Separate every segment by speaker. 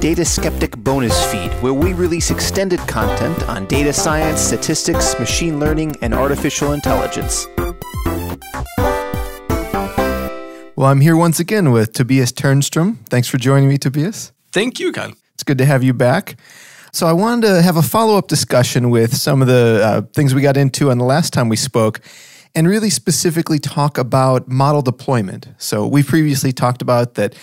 Speaker 1: Data Skeptic bonus feed, where we release extended content on data science, statistics, machine learning, and artificial intelligence.
Speaker 2: Well, I'm here once again with Tobias Ternström. Thanks for joining me, Tobias.
Speaker 3: Thank you, Kyle.
Speaker 2: It's good to have you back. So, I wanted to have a follow up discussion with some of the uh, things we got into on the last time we spoke and really specifically talk about model deployment. So, we previously talked about that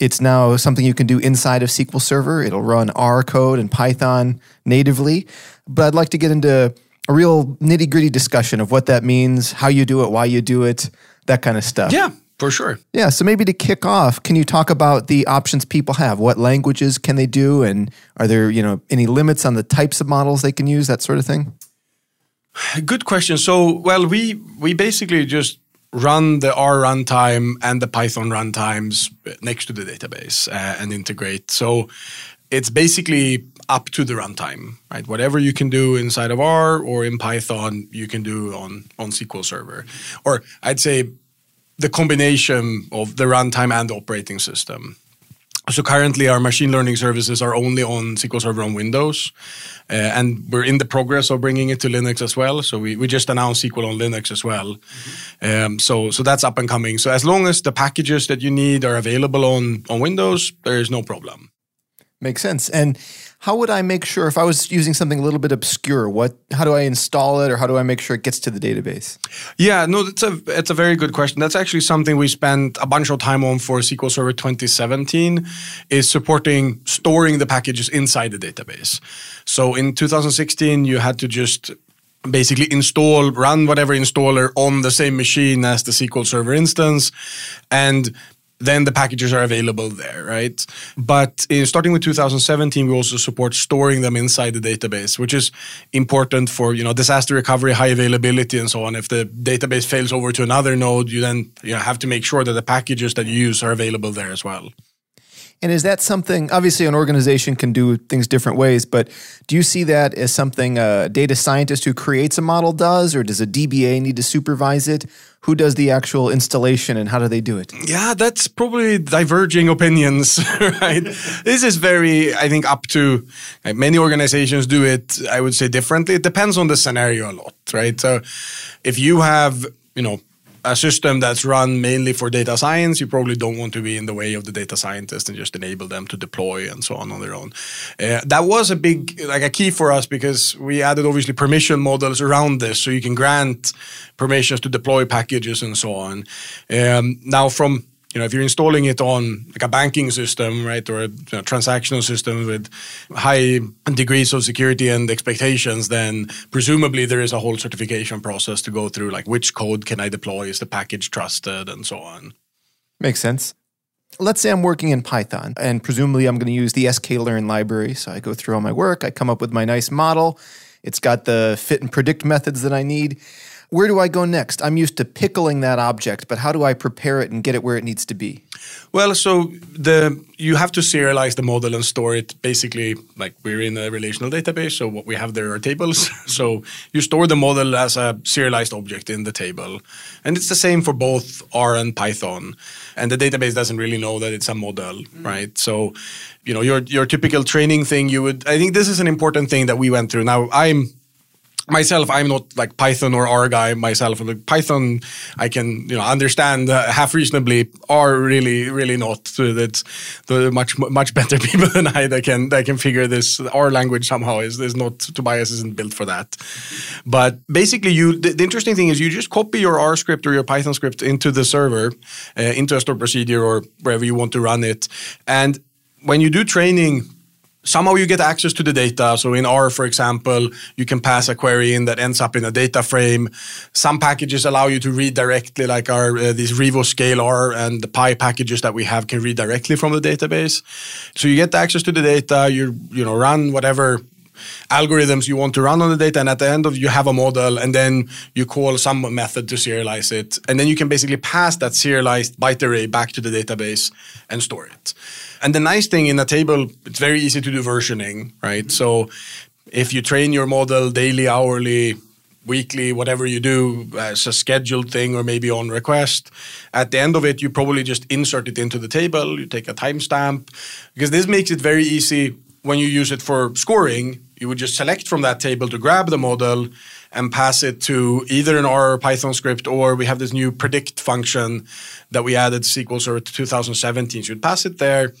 Speaker 2: it's now something you can do inside of SQL Server. It'll run R code and Python natively. But I'd like to get into a real nitty gritty discussion of what that means, how you do it, why you do it, that kind of stuff.
Speaker 3: Yeah, for sure.
Speaker 2: Yeah. So maybe to kick off, can you talk about the options people have? What languages can they do? And are there, you know, any limits on the types of models they can use, that sort of thing?
Speaker 3: Good question. So, well, we we basically just run the R runtime and the Python runtimes next to the database uh, and integrate. So it's basically up to the runtime, right? Whatever you can do inside of R or in Python, you can do on on SQL Server, or I'd say the combination of the runtime and the operating system. So currently, our machine learning services are only on SQL Server on Windows, uh, and we're in the progress of bringing it to Linux as well. So we, we just announced SQL on Linux as well. Mm-hmm. Um, so so that's up and coming. So as long as the packages that you need are available on on Windows, there is no problem.
Speaker 2: Makes sense. And how would I make sure if I was using something a little bit obscure? What how do I install it or how do I make sure it gets to the database?
Speaker 3: Yeah, no, that's a it's a very good question. That's actually something we spent a bunch of time on for SQL Server 2017 is supporting storing the packages inside the database. So in 2016 you had to just basically install run whatever installer on the same machine as the SQL Server instance and then the packages are available there, right? But in, starting with 2017, we also support storing them inside the database, which is important for you know disaster recovery, high availability, and so on. If the database fails over to another node, you then you know, have to make sure that the packages that you use are available there as well.
Speaker 2: And is that something, obviously, an organization can do things different ways, but do you see that as something a data scientist who creates a model does, or does a DBA need to supervise it? Who does the actual installation and how do they do it?
Speaker 3: Yeah, that's probably diverging opinions, right? this is very, I think, up to like, many organizations do it, I would say, differently. It depends on the scenario a lot, right? So if you have, you know, a system that's run mainly for data science, you probably don't want to be in the way of the data scientist and just enable them to deploy and so on on their own. Uh, that was a big, like a key for us because we added obviously permission models around this, so you can grant permissions to deploy packages and so on. Um, now, from you know, if you're installing it on like a banking system, right, or a you know, transactional system with high degrees of security and expectations, then presumably there is a whole certification process to go through, like which code can I deploy? Is the package trusted, and so on.
Speaker 2: Makes sense. Let's say I'm working in Python, and presumably I'm going to use the sklearn library. So I go through all my work, I come up with my nice model. It's got the fit and predict methods that I need where do I go next? I'm used to pickling that object, but how do I prepare it and get it where it needs to be?
Speaker 3: Well, so the you have to serialize the model and store it basically like we're in a relational database. So what we have there are tables. so you store the model as a serialized object in the table, and it's the same for both R and Python. And the database doesn't really know that it's a model, mm. right? So you know your your typical training thing you would. I think this is an important thing that we went through. Now I'm myself i'm not like python or r guy myself like python i can you know understand uh, half reasonably r really really not. So that's the much much better people than i that can that can figure this. R language somehow is, is not tobias isn't built for that. But basically you the, the, interesting thing is you just copy your r script or your python script into the server uh, into a store procedure or wherever you want to run it. And when you do training somehow you get access to the data. So in R, for example, you can pass a query in that ends up in a data frame. Some packages allow you to read directly, like our uh, these RevoScaleR and the Pi packages that we have can read directly from the database. So you get access to the data. You you know run whatever algorithms you want to run on the data and at the end of you have a model and then you call some method to serialize it and then you can basically pass that serialized byte array back to the database and store it and the nice thing in a table it's very easy to do versioning right so if you train your model daily hourly weekly, whatever you do as a scheduled thing or maybe on request. At the end of it, you probably just insert it into the table. You take a timestamp because this makes it very easy when you use it for scoring. You would just select from that table to grab the model and pass it to either an R or Python script, or we have this new predict function that we added SQL Server 2017. So you'd pass it there,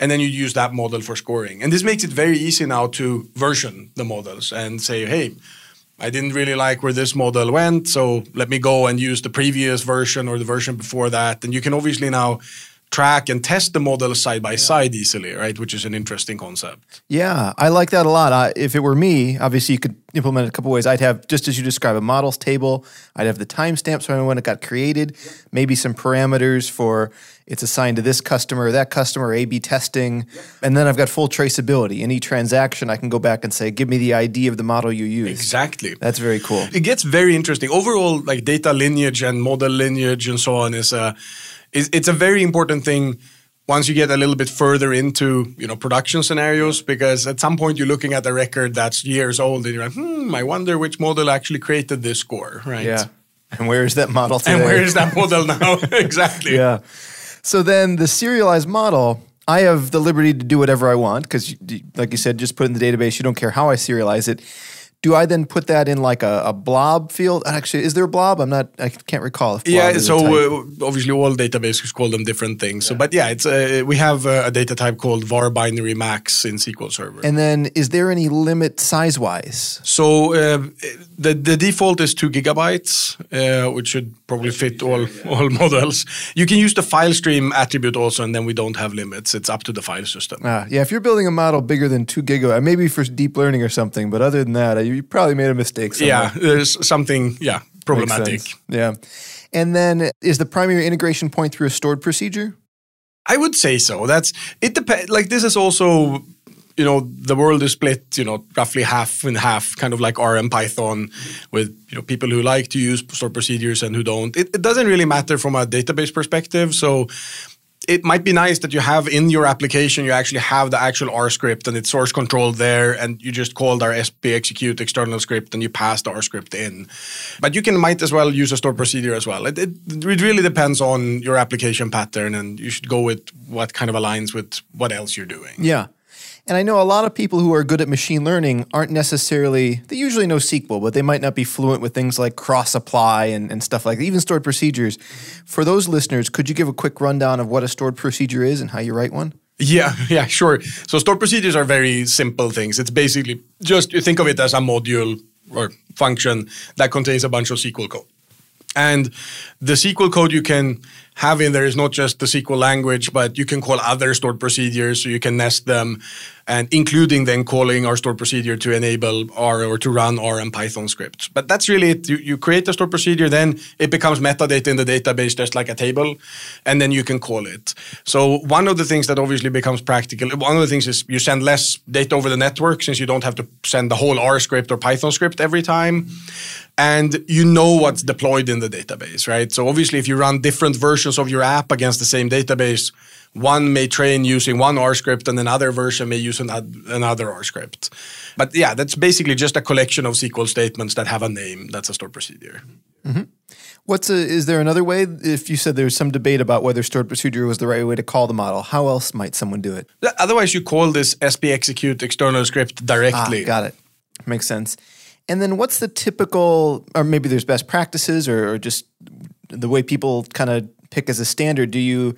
Speaker 3: and then you use that model for scoring. And this makes it very easy now to version the models and say, hey, I didn't really like where this model went, so let me go and use the previous version or the version before that. And you can obviously now track and test the model side by side easily, right? Which is an interesting concept.
Speaker 2: Yeah, I like that a lot. I, if it were me, obviously you could implement it a couple ways. I'd have just as you describe a models table. I'd have the timestamps when it got created, maybe some parameters for it's assigned to this customer, or that customer, A/B testing, and then I've got full traceability. Any transaction, I can go back and say, give me the ID of the model you use.
Speaker 3: Exactly.
Speaker 2: That's very cool.
Speaker 3: It gets very interesting. Overall, like data lineage and model lineage and so on is a uh, it's a very important thing once you get a little bit further into you know production scenarios because at some point you're looking at a record that's years old and you're like hmm i wonder which model actually created this score right?
Speaker 2: Yeah. And where is that model today?
Speaker 3: and where is that model now? Exactly.
Speaker 2: Yeah. So then the serialized model i have the liberty to do whatever i want because like you said just put in the database. You don't care how i serialize it do I then put that in like a, a, blob field? Actually, is there a blob? I'm not. I can't recall.
Speaker 3: yeah. So uh, obviously, all databases call them different things. Yeah. So, but yeah, it's uh, we have a, a, data type called varbinary max in SQL Server.
Speaker 2: And then, is there any limit size wise?
Speaker 3: So uh, the the default is two gigabytes, uh, which should probably fit all all models. You can use the file stream attribute also, and then we don't have limits. It's up to the file system.
Speaker 2: Ah, yeah. If you're building a model bigger than two gigabytes, maybe for deep learning or something, but other than that, you probably made a mistake. Somewhere.
Speaker 3: Yeah, there's something. Yeah, problematic.
Speaker 2: Yeah, and then is the primary integration point through a stored procedure?
Speaker 3: I would say so. That's it. Depends. Like this is also you know the world is split you know roughly half and half kind of like r and python with you know people who like to use stored procedures and who don't it, it doesn't really matter from a database perspective so it might be nice that you have in your application, you actually have the actual R script and it's source controlled there, and you just called our SP execute external script and you pass the R script in. But you can might as well use a stored procedure as well. It, it, it really depends on your application pattern, and you should go with what kind of aligns with what else you're doing.
Speaker 2: Yeah. And I know a lot of people who are good at machine learning aren't necessarily, they usually know SQL, but they might not be fluent with things like cross apply and, and stuff like that, even stored procedures. For those listeners, could you give a quick rundown of what a stored procedure is and how you write one?
Speaker 3: Yeah, yeah, sure. So stored procedures are very simple things. It's basically just you think of it as a module or function that contains a bunch of SQL code. And the SQL code you can have in there is not just the SQL language, but you can call other stored procedures, so you can nest them, and including then calling our stored procedure to enable R or to run R and Python scripts. But that's really it. You, you create a stored procedure, then it becomes metadata in the database, just like a table, and then you can call it. So one of the things that obviously becomes practical, one of the things is you send less data over the network since you don't have to send the whole R script or Python script every time and you know what's deployed in the database, right? So obviously, if you run different versions of your app against the same database, one may train using one R script and another version may use another R script. But yeah, that's basically just a collection of SQL statements that have a name. That's a stored procedure.
Speaker 2: Mm-hmm. What's a, is there another way? If you said there's some debate about whether stored procedure was the right way to call the model, how else might someone do it?
Speaker 3: Otherwise, you call this SP execute external script directly.
Speaker 2: Ah, got it. Makes sense. And then what's the typical, or maybe there's best practices or, or just the way people kind of pick as a standard? Do you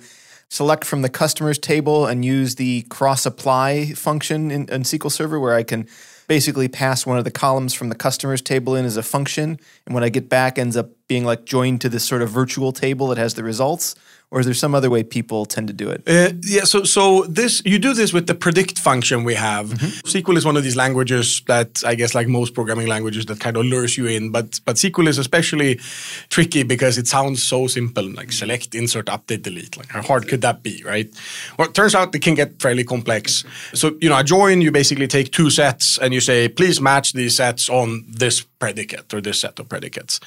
Speaker 2: select from the customers table and use the cross apply function in, in SQL Server where I can basically pass one of the columns from the customers table in as a function and when I get back ends up being like joined to this sort of virtual table that has the results? Or is there some other way people tend to do it?
Speaker 3: Uh, yeah, so so this you do this with the predict function we have. Mm-hmm. SQL is one of these languages that I guess, like most programming languages, that kind of lures you in. But but SQL is especially tricky because it sounds so simple, like select, insert, update, delete. Like how hard could that be, right? Well, it turns out it can get fairly complex. So you know, a join, you basically take two sets and you say, please match these sets on this predicate or this set of predicates,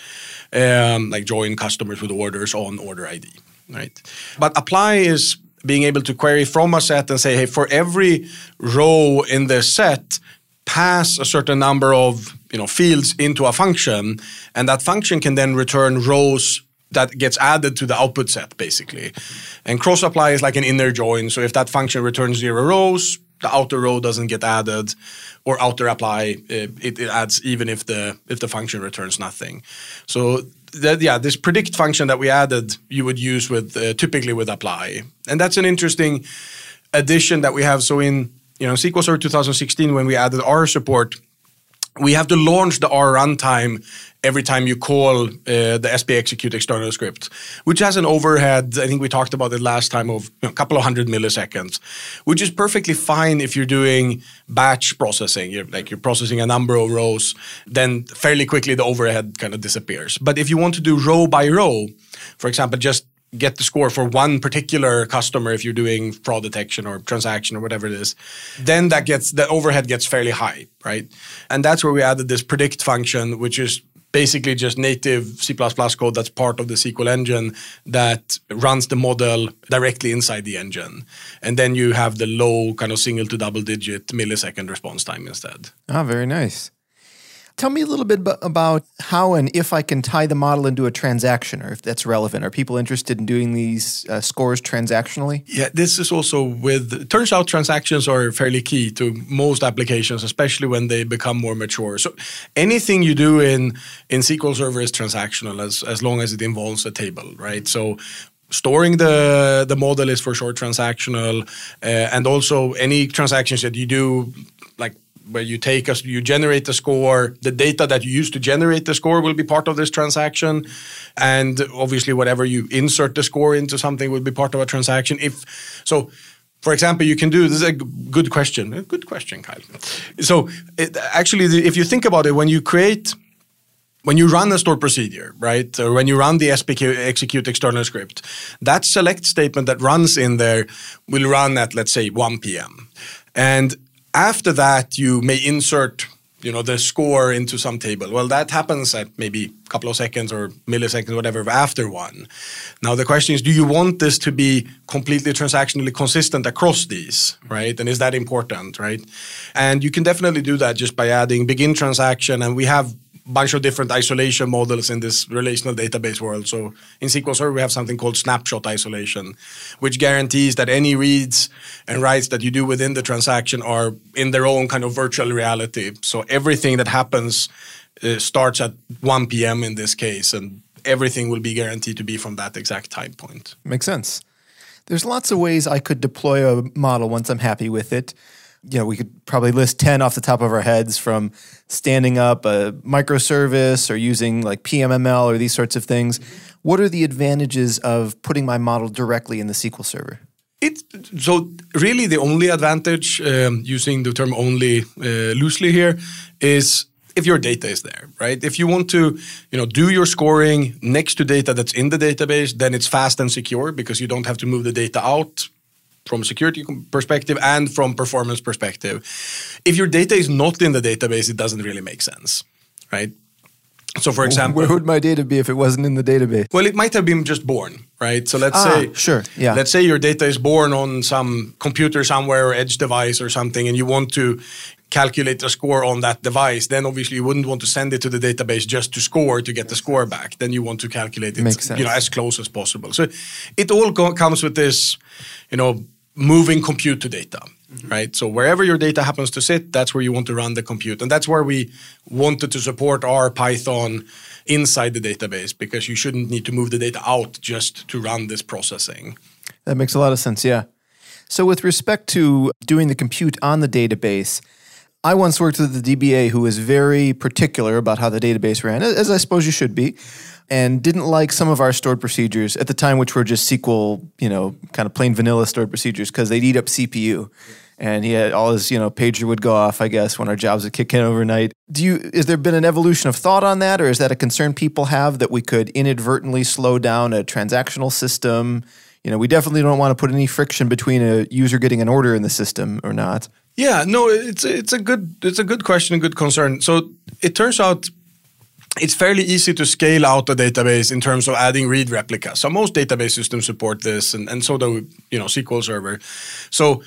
Speaker 3: um, like join customers with orders on order ID right? But apply is being able to query from a set and say, hey, for every row in this set, pass a certain number of you know fields into a function, and that function can then return rows that gets added to the output set basically. And cross apply is like an inner join. So if that function returns zero rows, the outer row doesn't get added, or outer apply it, it adds even if the if the function returns nothing. So that, yeah, this predict function that we added, you would use with uh, typically with apply, and that's an interesting addition that we have. So in you know SQL Server 2016, when we added R support, we have to launch the R runtime every time you call uh, the SP execute external script, which has an overhead. I think we talked about it last time of you know, a couple of hundred milliseconds, which is perfectly fine if you're doing batch processing. You're like you're processing a number of rows, then fairly quickly the overhead kind of disappears. But if you want to do row by row, for example, just get the score for one particular customer if you're doing fraud detection or transaction or whatever it is then that gets the overhead gets fairly high right and that's where we added this predict function which is basically just native C++ code that's part of the SQL engine that runs the model directly inside the engine. And then you have the low kind of single to double digit millisecond response time instead.
Speaker 2: Ah, very nice. Tell me a little bit about how and if I can tie the model into a transaction or if that's relevant. Are people interested in doing these uh, scores transactionally?
Speaker 3: Yeah, this is also with, turns out transactions are fairly key to most applications, especially when they become more mature. So anything you do in, in SQL Server is transactional as, as long as it involves a table, right? So storing the the model is for sure transactional uh, and also any transactions that you do where you take us, you generate the score. The data that you use to generate the score will be part of this transaction, and obviously whatever you insert the score into something will be part of a transaction. If so, for example, you can do this is a good question. A good question, Kyle. So it, actually, if you think about it, when you create when you run a stored procedure, right, or when you run the SPQ execute external script, that select statement that runs in there will run at, let's say, 1 p.m. And after that, you may insert you know the score into some table. Well, that happens at maybe a couple of seconds or milliseconds, whatever, after one. Now the question is, do you want this to be completely transactionally consistent across these, right? And is that important, right? And you can definitely do that just by adding begin transaction, and we have bunch of different isolation models in this relational database world. So in SQL Server, we have something called snapshot isolation, which guarantees that any reads and writes that you do within the transaction are in their own kind of virtual reality. So everything that happens uh, starts at 1 p.m. in this case, and everything will be guaranteed to be from that exact time point.
Speaker 2: Makes sense. There's lots of ways I could deploy a model once I'm happy with it you know, we could probably list 10 off the top of our heads from standing up a microservice or using like PMML or these sorts of things. What are the advantages of putting my model directly in the SQL Server?
Speaker 3: It, so really the only advantage um, using the term only uh, loosely here is if your data is there, right? If you want to, you know, do your scoring next to data that's in the database, then it's fast and secure because you don't have to move the data out from a security perspective and from performance perspective. If your data is not in the database, it doesn't really make sense, right? So, for example,
Speaker 2: where would my data be if it wasn't in the database?
Speaker 3: Well, it might have been just born, right? So let's
Speaker 2: ah,
Speaker 3: say,
Speaker 2: sure, yeah.
Speaker 3: Let's say your data is born on some computer somewhere or edge device or something, and you want to calculate a score on that device. Then obviously you wouldn't want to send it to the database just to score to get the score back. Then you want to calculate it, you know, as close as possible. So it all comes with this, you know, moving compute to data, right? So wherever your data happens to sit, that's where you want to run the compute. And that's where we wanted to support our Python inside the database because you shouldn't need to move the data out just to run this processing.
Speaker 2: That makes a lot of sense, yeah. So with respect to doing the compute on the database, I once worked with the DBA who was very particular about how the database ran, as I suppose you should be and didn't like some of our stored procedures at the time, which were just SQL, you know, kind of plain vanilla stored procedures because they'd eat up CPU. And he had all his, you know, pager would go off, I guess, when our jobs would kick in overnight. Do you, is there been an evolution of thought on that, or is that a concern people have that we could inadvertently slow down a transactional system? You know, we definitely don't want to put any friction between a user getting an order in the system or not.
Speaker 3: Yeah, no, it's it's a good it's a good question, a good concern. So it turns out it's fairly easy to scale out a database in terms of adding read replicas. So most database systems support this, and, and so do you know SQL Server. So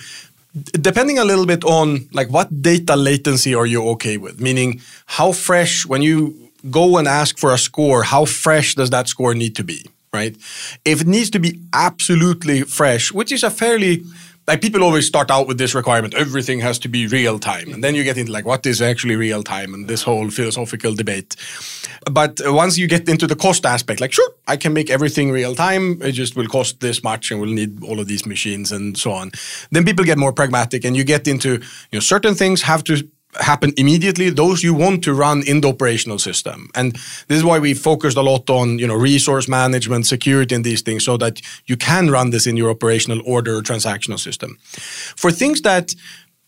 Speaker 3: depending a little bit on like what data latency are you okay with meaning how fresh when you go and ask for a score how fresh does that score need to be right if it needs to be absolutely fresh which is a fairly like people always start out with this requirement everything has to be real time. And then you get into like what is actually real time and this whole philosophical debate. But once you get into the cost aspect like sure i can make everything real time. It just will cost this much and we'll need all of these machines and so on. Then people get more pragmatic and you get into you know certain things have to happen immediately those you want to run in the operational system. And this is why we focused a lot on you know resource management security and these things so that you can run this in your operational order transactional system. For things that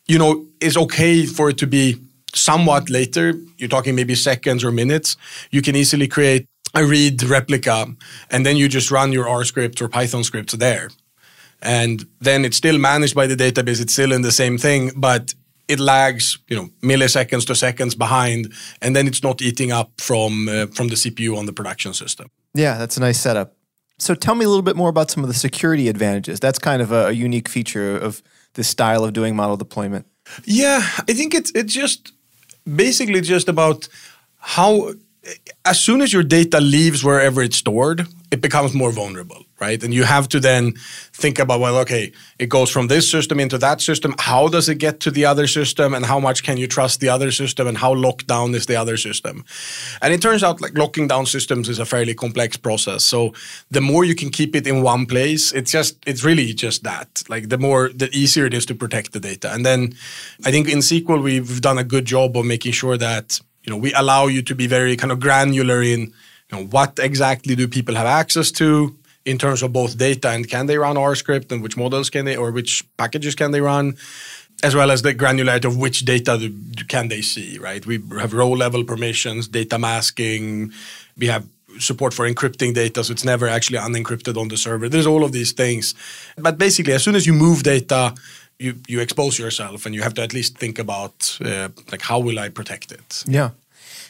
Speaker 3: you know is okay for it to be somewhat later you're talking maybe seconds or minutes you can easily create a read replica and then you just run your r script or python scripts there. And then it's still managed by the database it's still in the same thing but it lags, you know, milliseconds to seconds behind, and then it's not eating up from uh, from the CPU on the production system.
Speaker 2: Yeah, that's a nice setup. So tell me a little bit more about some of the security advantages. That's kind of a, a unique feature of this style of doing model deployment.
Speaker 3: Yeah, I think it's it's just basically just about how as soon as your data leaves wherever it's stored, it becomes more vulnerable, right? And you have to then think about, well, okay, it goes from this system into that system. How does it get to the other system? And how much can you trust the other system? And how locked down is the other system? And it turns out like locking down systems is a fairly complex process. So the more you can keep it in one place, it's just, it's really just that. Like the more, the easier it is to protect the data. And then I think in SQL, we've done a good job of making sure that you know we allow you to be very kind of granular in you know what exactly do people have access to in terms of both data and can they run R script and which models can they or which packages can they run as well as the granularity of which data can they see right we have row level permissions data masking we have support for encrypting data so it's never actually unencrypted on the server there's all of these things but basically as soon as you move data you you expose yourself, and you have to at least think about uh, like how will I protect it.
Speaker 2: Yeah.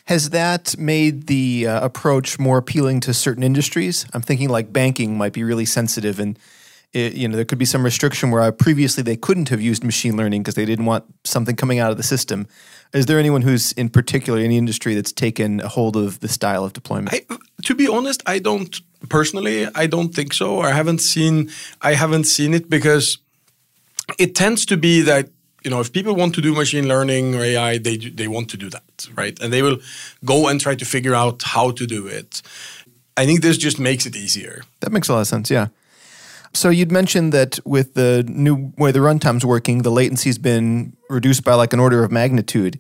Speaker 2: Has that made the uh, approach more appealing to certain industries? I'm thinking like banking might be really sensitive, and it, you know there could be some restriction where uh, previously they couldn't have used machine learning because they didn't want something coming out of the system. Is there anyone who's in particular any industry that's taken a hold of the style of deployment?
Speaker 3: I, to be honest, I don't personally. I don't think so. I haven't seen. I haven't seen it because it tends to be that you know if people want to do machine learning or AI, they they want to do that, right? And they will go and try to figure out how to do it. I think this just makes it easier.
Speaker 2: That makes a lot of sense. Yeah. So you'd mentioned that with the new way the runtime's working, the latency's been reduced by like an order of magnitude.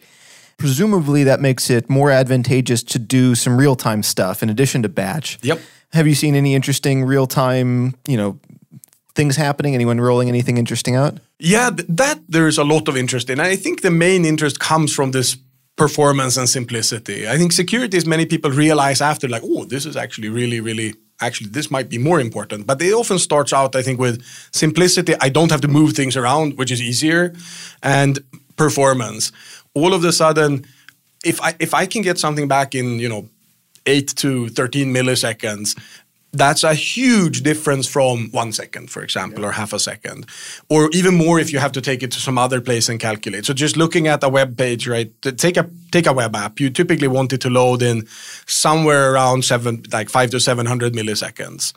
Speaker 2: Presumably, that makes it more advantageous to do some real time stuff in addition to batch.
Speaker 3: Yep.
Speaker 2: Have you seen any interesting real time, you know, things happening? Anyone rolling anything interesting out?
Speaker 3: Yeah, th- that there's a lot of interest in. I think the main interest comes from this performance and simplicity. I think security is many people realize after like, oh, this is actually really, really actually this might be more important. But it often starts out, I think, with simplicity. I don't have to move things around, which is easier, and performance. All of a sudden, if I if I can get something back in, you know, eight to 13 milliseconds, that's a huge difference from one second, for example, yeah. or half a second, or even more if you have to take it to some other place and calculate. So just looking at a web page, right? Take a take a web app. You typically want it to load in somewhere around seven, like five to seven hundred milliseconds.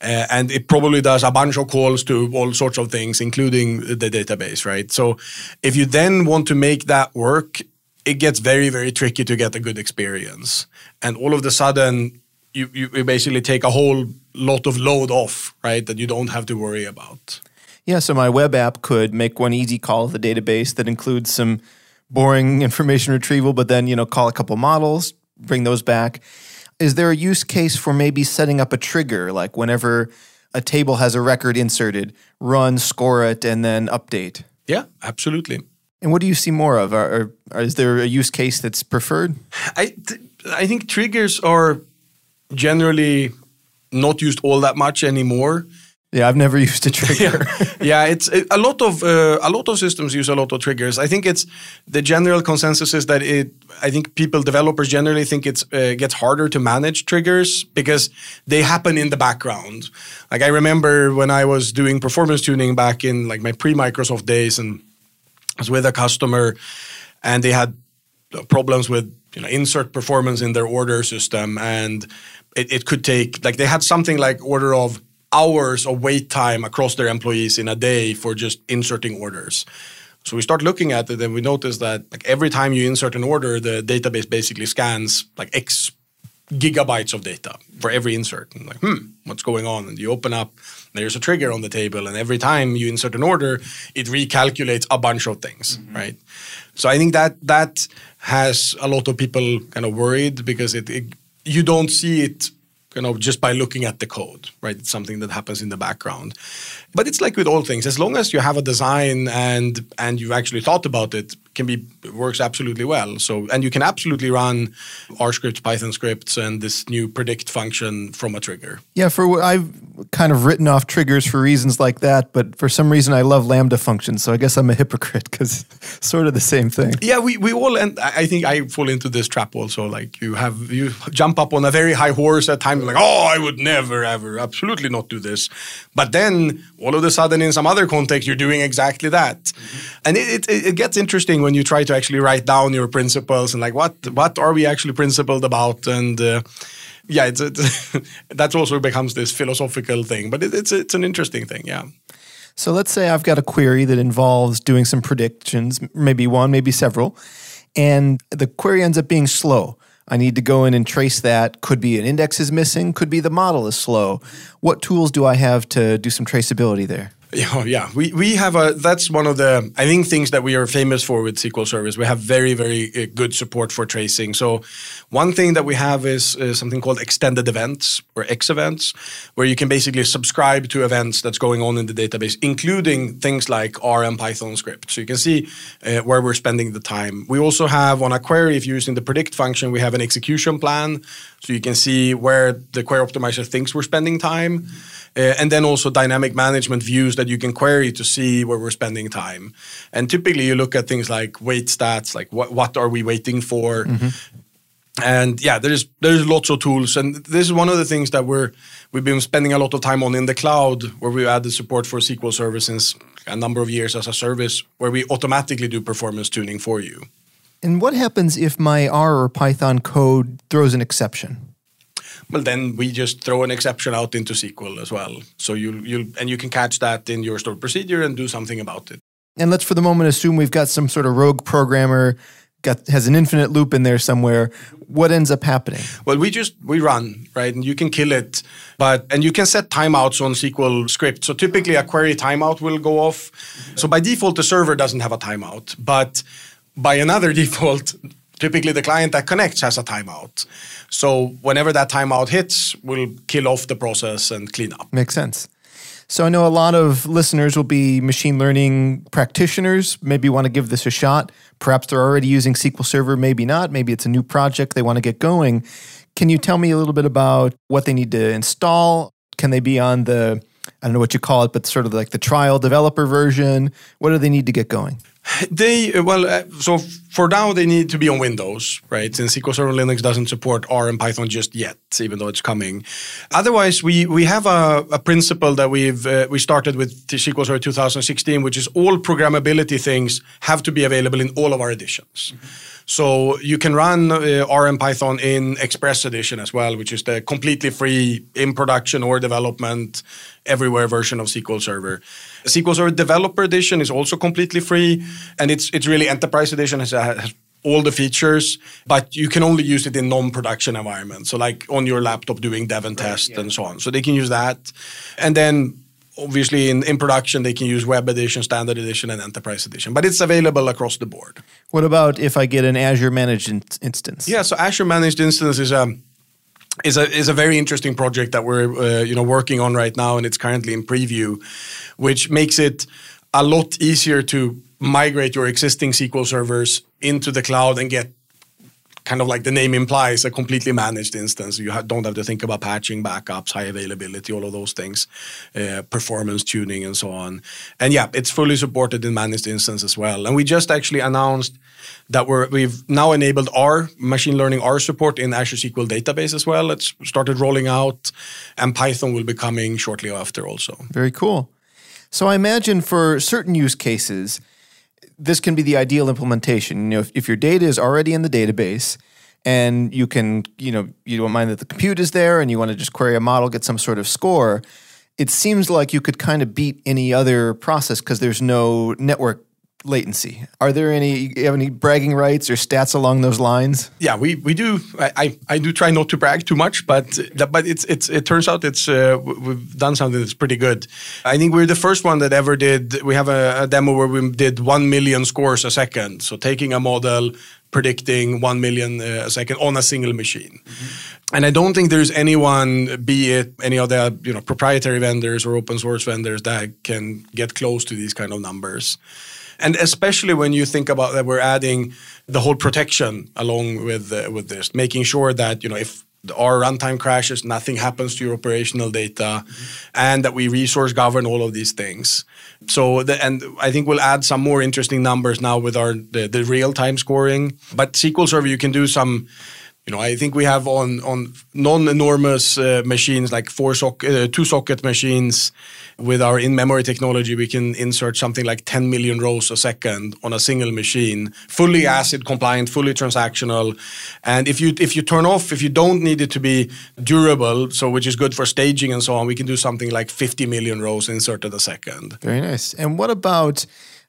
Speaker 3: Uh, and it probably does a bunch of calls to all sorts of things, including the database, right? So if you then want to make that work, it gets very, very tricky to get a good experience. And all of a sudden, you, you basically take a whole lot of load off, right? That you don't have to worry about.
Speaker 2: Yeah, so my web app could make one easy call to the database that includes some boring information retrieval, but then, you know, call a couple models, bring those back. Is there a use case for maybe setting up a trigger, like whenever a table has a record inserted, run, score it, and then update?
Speaker 3: Yeah, absolutely.
Speaker 2: And what do you see more of? Or, or is there a use case that's preferred?
Speaker 3: I, th- I think triggers are generally not used all that much anymore.
Speaker 2: Yeah, I've never used a trigger.
Speaker 3: yeah, it's it, a lot of uh, a lot of systems use a lot of triggers. I think it's the general consensus is that it. I think people developers generally think it's uh, gets harder to manage triggers because they happen in the background. Like I remember when I was doing performance tuning back in like my pre Microsoft days, and I was with a customer, and they had problems with you know insert performance in their order system, and it, it could take like they had something like order of hours of wait time across their employees in a day for just inserting orders. So we start looking at it and we notice that like every time you insert an order, the database basically scans like X gigabytes of data for every insert. And like, hmm, what's going on? And you open up, there's a trigger on the table, and every time you insert an order, it recalculates a bunch of things, mm-hmm. right? So I think that that has a lot of people kind of worried because it, it you don't see it you know just by looking at the code right? It's something that happens in the background. But it's like with all things as long as you have a design and and you've actually thought about it can be works absolutely well. So and you can absolutely run R scripts, Python scripts, and this new predict function from a trigger.
Speaker 2: Yeah, for I've kind of written off triggers for reasons like that, but for some reason I love Lambda functions. So I guess I'm a hypocrite because sort of the same thing.
Speaker 3: Yeah, we, we all and I think I fall into this trap also. Like you have you jump up on a very high horse at times, like oh I would never ever absolutely not do this, but then all of a sudden in some other context you're doing exactly that, mm-hmm. and it, it, it gets interesting when you try to actually write down your principles and like what what are we actually principled about and uh, yeah it's, it's that also becomes this philosophical thing but it, it's it's an interesting thing yeah
Speaker 2: so let's say i've got a query that involves doing some predictions maybe one maybe several and the query ends up being slow I need to go in and trace that. Could be an index is missing, could be the model is slow. What tools do I have to do some traceability there?
Speaker 3: Yeah, yeah. We we have a that's one of the I think things that we are famous for with SQL Server. We have very very uh, good support for tracing. So one thing that we have is, is something called extended events or X events, where you can basically subscribe to events that's going on in the database, including things like R and Python script. So you can see uh, where we're spending the time. We also have on a query, if you're using the predict function, we have an execution plan, so you can see where the query optimizer thinks we're spending time. Uh, and then also dynamic management views that you can query to see where we're spending time. And typically you look at things like wait stats, like what, what are we waiting for? Mm-hmm. And yeah, there's there's lots of tools, and this is one of the things that we're we've been spending a lot of time on in the cloud, where we added support for SQL Server since a number of years as a service, where we automatically do performance tuning for you.
Speaker 2: And what happens if my R or Python code throws an exception?
Speaker 3: Well then we just throw an exception out into SQL as well. So you you and you can catch that in your stored procedure and do something about it.
Speaker 2: And let's for the moment assume we've got some sort of rogue programmer got has an infinite loop in there somewhere. What ends up happening?
Speaker 3: Well, we just we run right, and you can kill it, but and you can set timeouts on SQL script. So typically, a query timeout will go off. So by default, the server doesn't have a timeout, but by another default, typically the client that connects has a timeout. So whenever that timeout hits, we'll kill off the process and clean up.
Speaker 2: Makes sense. So I know a lot of listeners will be machine learning practitioners, maybe want to give this a shot. Perhaps they're already using SQL Server, maybe not. Maybe it's a new project they want to get going. Can you tell me a little bit about what they need to install? Can they be on the I don't know what you call it, but sort of like the trial developer version. What do they need to get going?
Speaker 3: They well, uh, so for now they need to be on Windows, right? Since SQL Server Linux doesn't support R and Python just yet, even though it's coming. Otherwise, we we have a, a principle that we've uh, we started with SQL Server 2016, which is all programmability things have to be available in all of our editions. Mm-hmm. So you can run uh, R and Python in Express Edition as well, which is the completely free in production or development everywhere version of SQL Server. SQL Server Developer Edition is also completely free, and it's it's really Enterprise Edition has, has all the features, but you can only use it in non-production environments. So like on your laptop doing dev and test right, yeah. and so on. So they can use that. And then obviously in, in production they can use web edition standard edition and enterprise edition but it's available across the board.
Speaker 2: What about if i get an azure managed in- instance?
Speaker 3: Yeah so azure managed instance is a is a is a very interesting project that we're uh, you know working on right now and it's currently in preview which makes it a lot easier to migrate your existing SQL servers into the cloud and get kind of like the name implies, a completely managed instance. You ha- don't have to think about patching, backups, high availability, all of those things, uh, performance tuning, and so on. And yeah, it's fully supported in managed instance as well. And we just actually announced that we're, we've now enabled R machine learning R support in Azure SQL Database as well. It's started rolling out, and Python will be coming shortly after also.
Speaker 2: Very cool. So I imagine for certain use cases, this can be the ideal implementation. You know, if, if your data is already in the database and you can, you know, you don't mind that the compute is there and you want to just query a model, get some sort of score, it seems like you could kind of beat any other process because there's no network latency. Are there any you have any bragging rights or stats along those lines?
Speaker 3: Yeah, we, we do. I, I, I do try not to brag too much, but but it's it's it turns out it's uh, we've done something that's pretty good. I think we're the first one that ever did. We have a, a demo where we did one million scores a second. So taking a model predicting 1 million uh, a second on a single machine. Mm-hmm. And I don't think there's anyone, be it any of the you know proprietary vendors or open source vendors, that can get close to these kind of numbers. And especially when you think about that, we're adding the whole protection along with uh, with this, making sure that you know if our runtime crashes, nothing happens to your operational data, mm-hmm. and that we resource govern all of these things. So, the, and I think we'll add some more interesting numbers now with our the, the real time scoring. But SQL Server, you can do some you know, I think we have on on non-enormous uh, machines like four sock, uh, two socket machines with our in-memory technology, we can insert something like 10 million rows a second on a single machine, fully ACID compliant, fully transactional. And if you if you turn off, if you don't need it to be durable, so which is good for staging and so on, we can do something like 50 million rows inserted a second.
Speaker 2: Very nice. And what about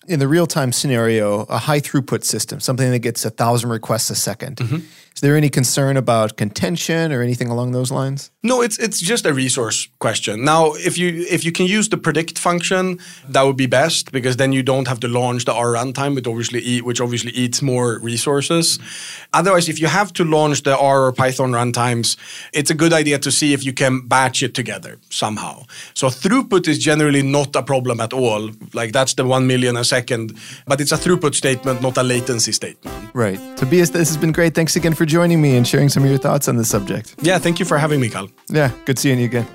Speaker 2: in the real-time scenario, a high throughput system, something that gets a thousand requests a 2nd mm-hmm. Is there any concern about contention or anything along those lines?
Speaker 3: No, it's it's just a resource question. Now, if you if you can use the predict function, that would be best because then you don't have to launch the R runtime, which obviously eat, which obviously eats more resources. Otherwise, if you have to launch the R or Python runtimes, it's a good idea to see if you can batch it together somehow. So throughput is generally not a problem at all. Like that's the one million a second, but it's a throughput statement, not a latency statement.
Speaker 2: Right. Tobias, this has been great. Thanks again for joining me and sharing some of your thoughts on the subject.
Speaker 3: Yeah, thank you for having me, Cal.
Speaker 2: Yeah, good seeing you again.